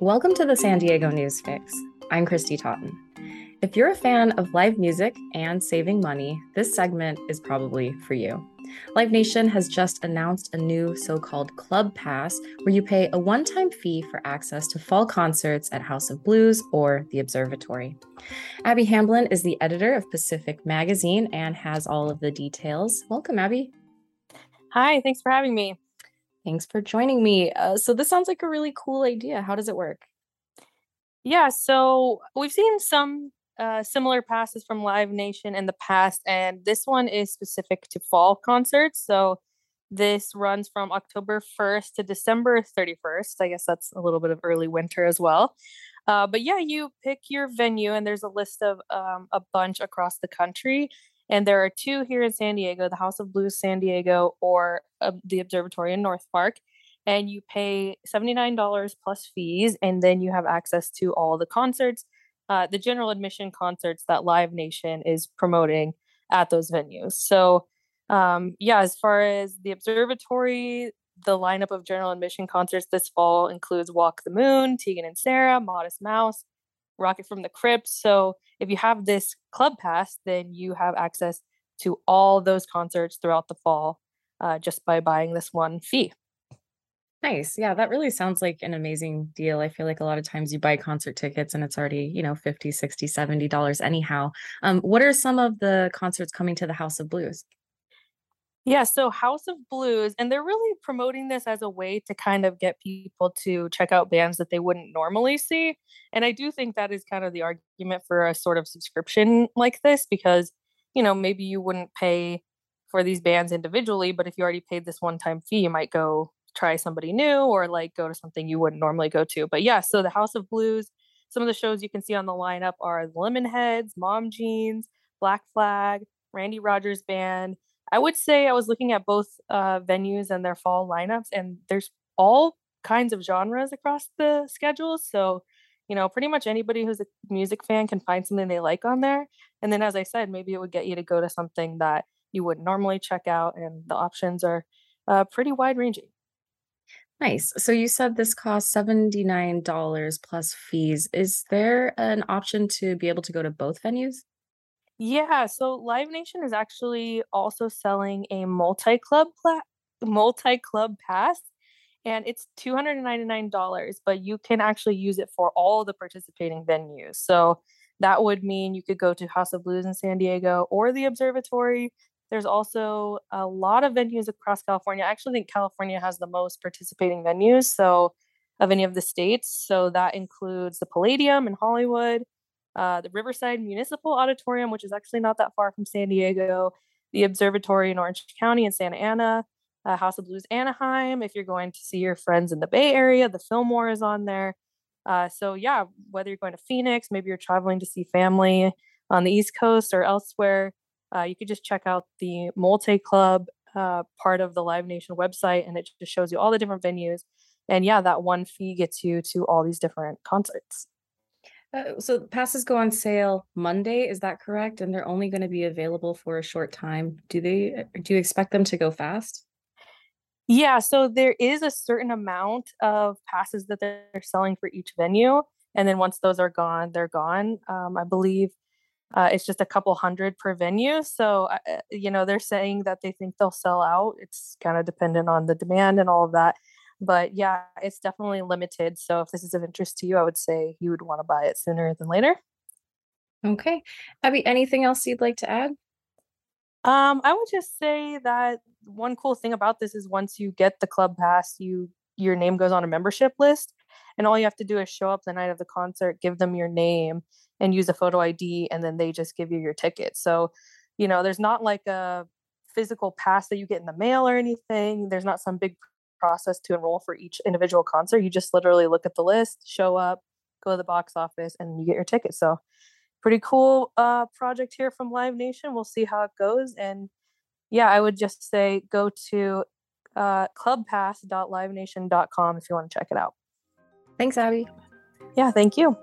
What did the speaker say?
Welcome to the San Diego News Fix. I'm Kristy Totten. If you're a fan of live music and saving money, this segment is probably for you. Live Nation has just announced a new so called Club Pass, where you pay a one time fee for access to fall concerts at House of Blues or the Observatory. Abby Hamblin is the editor of Pacific Magazine and has all of the details. Welcome, Abby. Hi, thanks for having me. Thanks for joining me. Uh, so, this sounds like a really cool idea. How does it work? Yeah, so we've seen some uh, similar passes from Live Nation in the past, and this one is specific to fall concerts. So, this runs from October 1st to December 31st. I guess that's a little bit of early winter as well. Uh, but yeah, you pick your venue, and there's a list of um, a bunch across the country. And there are two here in San Diego the House of Blues San Diego or uh, the Observatory in North Park. And you pay $79 plus fees, and then you have access to all the concerts, uh, the general admission concerts that Live Nation is promoting at those venues. So, um, yeah, as far as the Observatory, the lineup of general admission concerts this fall includes Walk the Moon, Tegan and Sara, Modest Mouse, Rocket from the Crypt. So if you have this club pass, then you have access to all those concerts throughout the fall uh, just by buying this one fee. Nice. Yeah, that really sounds like an amazing deal. I feel like a lot of times you buy concert tickets and it's already, you know, 50, 60, 70 dollars anyhow. Um, what are some of the concerts coming to the House of Blues? Yeah, so House of Blues, and they're really promoting this as a way to kind of get people to check out bands that they wouldn't normally see. And I do think that is kind of the argument for a sort of subscription like this because, you know, maybe you wouldn't pay for these bands individually, but if you already paid this one time fee, you might go try somebody new or like go to something you wouldn't normally go to. But yeah, so the House of Blues, some of the shows you can see on the lineup are Lemonheads, Mom Jeans, Black Flag, Randy Rogers Band. I would say I was looking at both uh, venues and their fall lineups, and there's all kinds of genres across the schedule. So, you know, pretty much anybody who's a music fan can find something they like on there. And then, as I said, maybe it would get you to go to something that you wouldn't normally check out, and the options are uh, pretty wide ranging. Nice. So you said this costs $79 plus fees. Is there an option to be able to go to both venues? Yeah, so Live Nation is actually also selling a multi-club pla- multi-club pass and it's $299, but you can actually use it for all the participating venues. So that would mean you could go to House of Blues in San Diego or the Observatory. There's also a lot of venues across California. I actually think California has the most participating venues, so of any of the states. So that includes the Palladium in Hollywood, uh, the Riverside Municipal Auditorium, which is actually not that far from San Diego, the Observatory in Orange County and Santa Ana, uh, House of Blues Anaheim. If you're going to see your friends in the Bay Area, the Fillmore is on there. Uh, so yeah, whether you're going to Phoenix, maybe you're traveling to see family on the East Coast or elsewhere, uh, you could just check out the multi club uh, part of the Live Nation website, and it just shows you all the different venues. And yeah, that one fee gets you to all these different concerts. Uh, so passes go on sale Monday, is that correct? And they're only going to be available for a short time. Do they uh, do you expect them to go fast? Yeah, so there is a certain amount of passes that they're selling for each venue, and then once those are gone, they're gone. Um, I believe uh, it's just a couple hundred per venue. So, uh, uh you know, they're saying that they think they'll sell out. It's kind of dependent on the demand and all of that but yeah, it's definitely limited. So if this is of interest to you, I would say you would want to buy it sooner than later. Okay. Abby, anything else you'd like to add? Um, I would just say that one cool thing about this is once you get the club pass, you your name goes on a membership list, and all you have to do is show up the night of the concert, give them your name, and use a photo ID, and then they just give you your ticket. So, you know, there's not like a physical pass that you get in the mail or anything. There's not some big process to enroll for each individual concert. You just literally look at the list, show up, go to the box office, and you get your ticket. So, pretty cool uh, project here from Live Nation. We'll see how it goes. And yeah, I would just say go to uh, clubpass.livenation.com if you want to check it out. Thanks, Abby. Yeah, thank you.